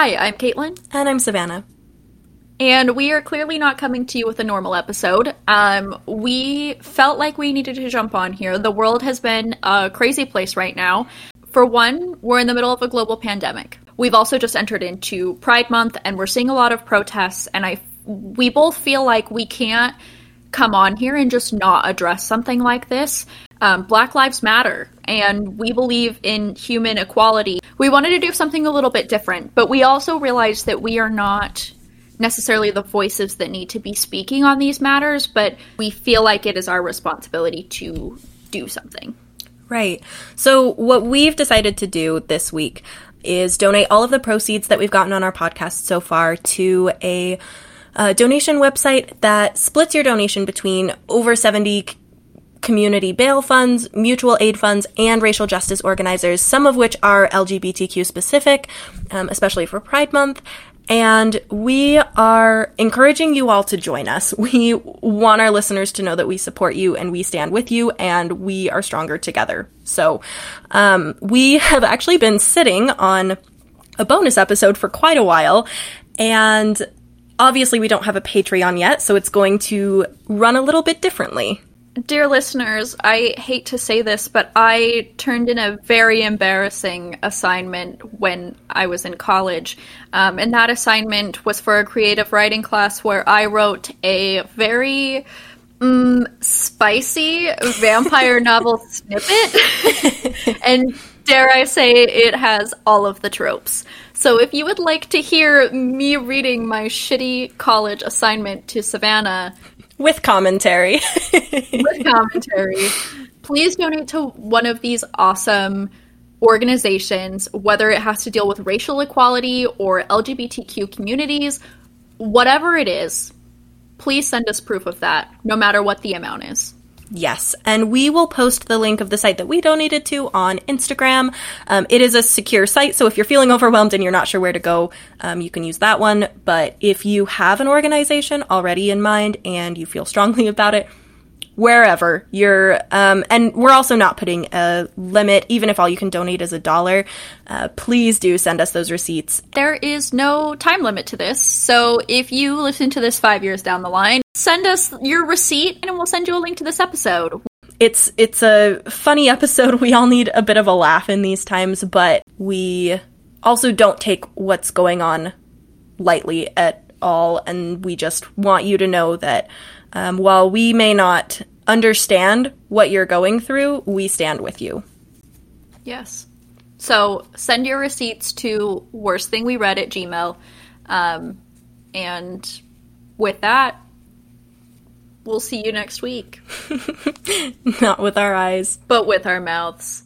Hi, I'm Caitlin. And I'm Savannah. And we are clearly not coming to you with a normal episode. Um, we felt like we needed to jump on here. The world has been a crazy place right now. For one, we're in the middle of a global pandemic. We've also just entered into Pride Month, and we're seeing a lot of protests. And I, we both feel like we can't come on here and just not address something like this. Um, Black Lives Matter, and we believe in human equality. We wanted to do something a little bit different, but we also realized that we are not necessarily the voices that need to be speaking on these matters, but we feel like it is our responsibility to do something. Right. So, what we've decided to do this week is donate all of the proceeds that we've gotten on our podcast so far to a, a donation website that splits your donation between over 70 community bail funds, mutual aid funds, and racial justice organizers, some of which are LGBTQ specific, um, especially for Pride Month. And we are encouraging you all to join us. We want our listeners to know that we support you and we stand with you and we are stronger together. So, um, we have actually been sitting on a bonus episode for quite a while and obviously we don't have a Patreon yet, so it's going to run a little bit differently. Dear listeners, I hate to say this, but I turned in a very embarrassing assignment when I was in college. Um, and that assignment was for a creative writing class where I wrote a very um, spicy vampire novel snippet. and dare I say, it has all of the tropes. So if you would like to hear me reading my shitty college assignment to Savannah, with commentary. with commentary. Please donate to one of these awesome organizations, whether it has to deal with racial equality or LGBTQ communities, whatever it is. Please send us proof of that, no matter what the amount is. Yes, and we will post the link of the site that we donated to on Instagram. Um, it is a secure site, so if you're feeling overwhelmed and you're not sure where to go, um, you can use that one. But if you have an organization already in mind and you feel strongly about it, wherever you're um, and we're also not putting a limit even if all you can donate is a dollar uh, please do send us those receipts there is no time limit to this so if you listen to this five years down the line send us your receipt and we'll send you a link to this episode it's it's a funny episode we all need a bit of a laugh in these times but we also don't take what's going on lightly at all and we just want you to know that um, while we may not understand what you're going through, we stand with you. Yes. So send your receipts to worst thing we read at Gmail. Um, and with that, we'll see you next week. Not with our eyes, but with our mouths.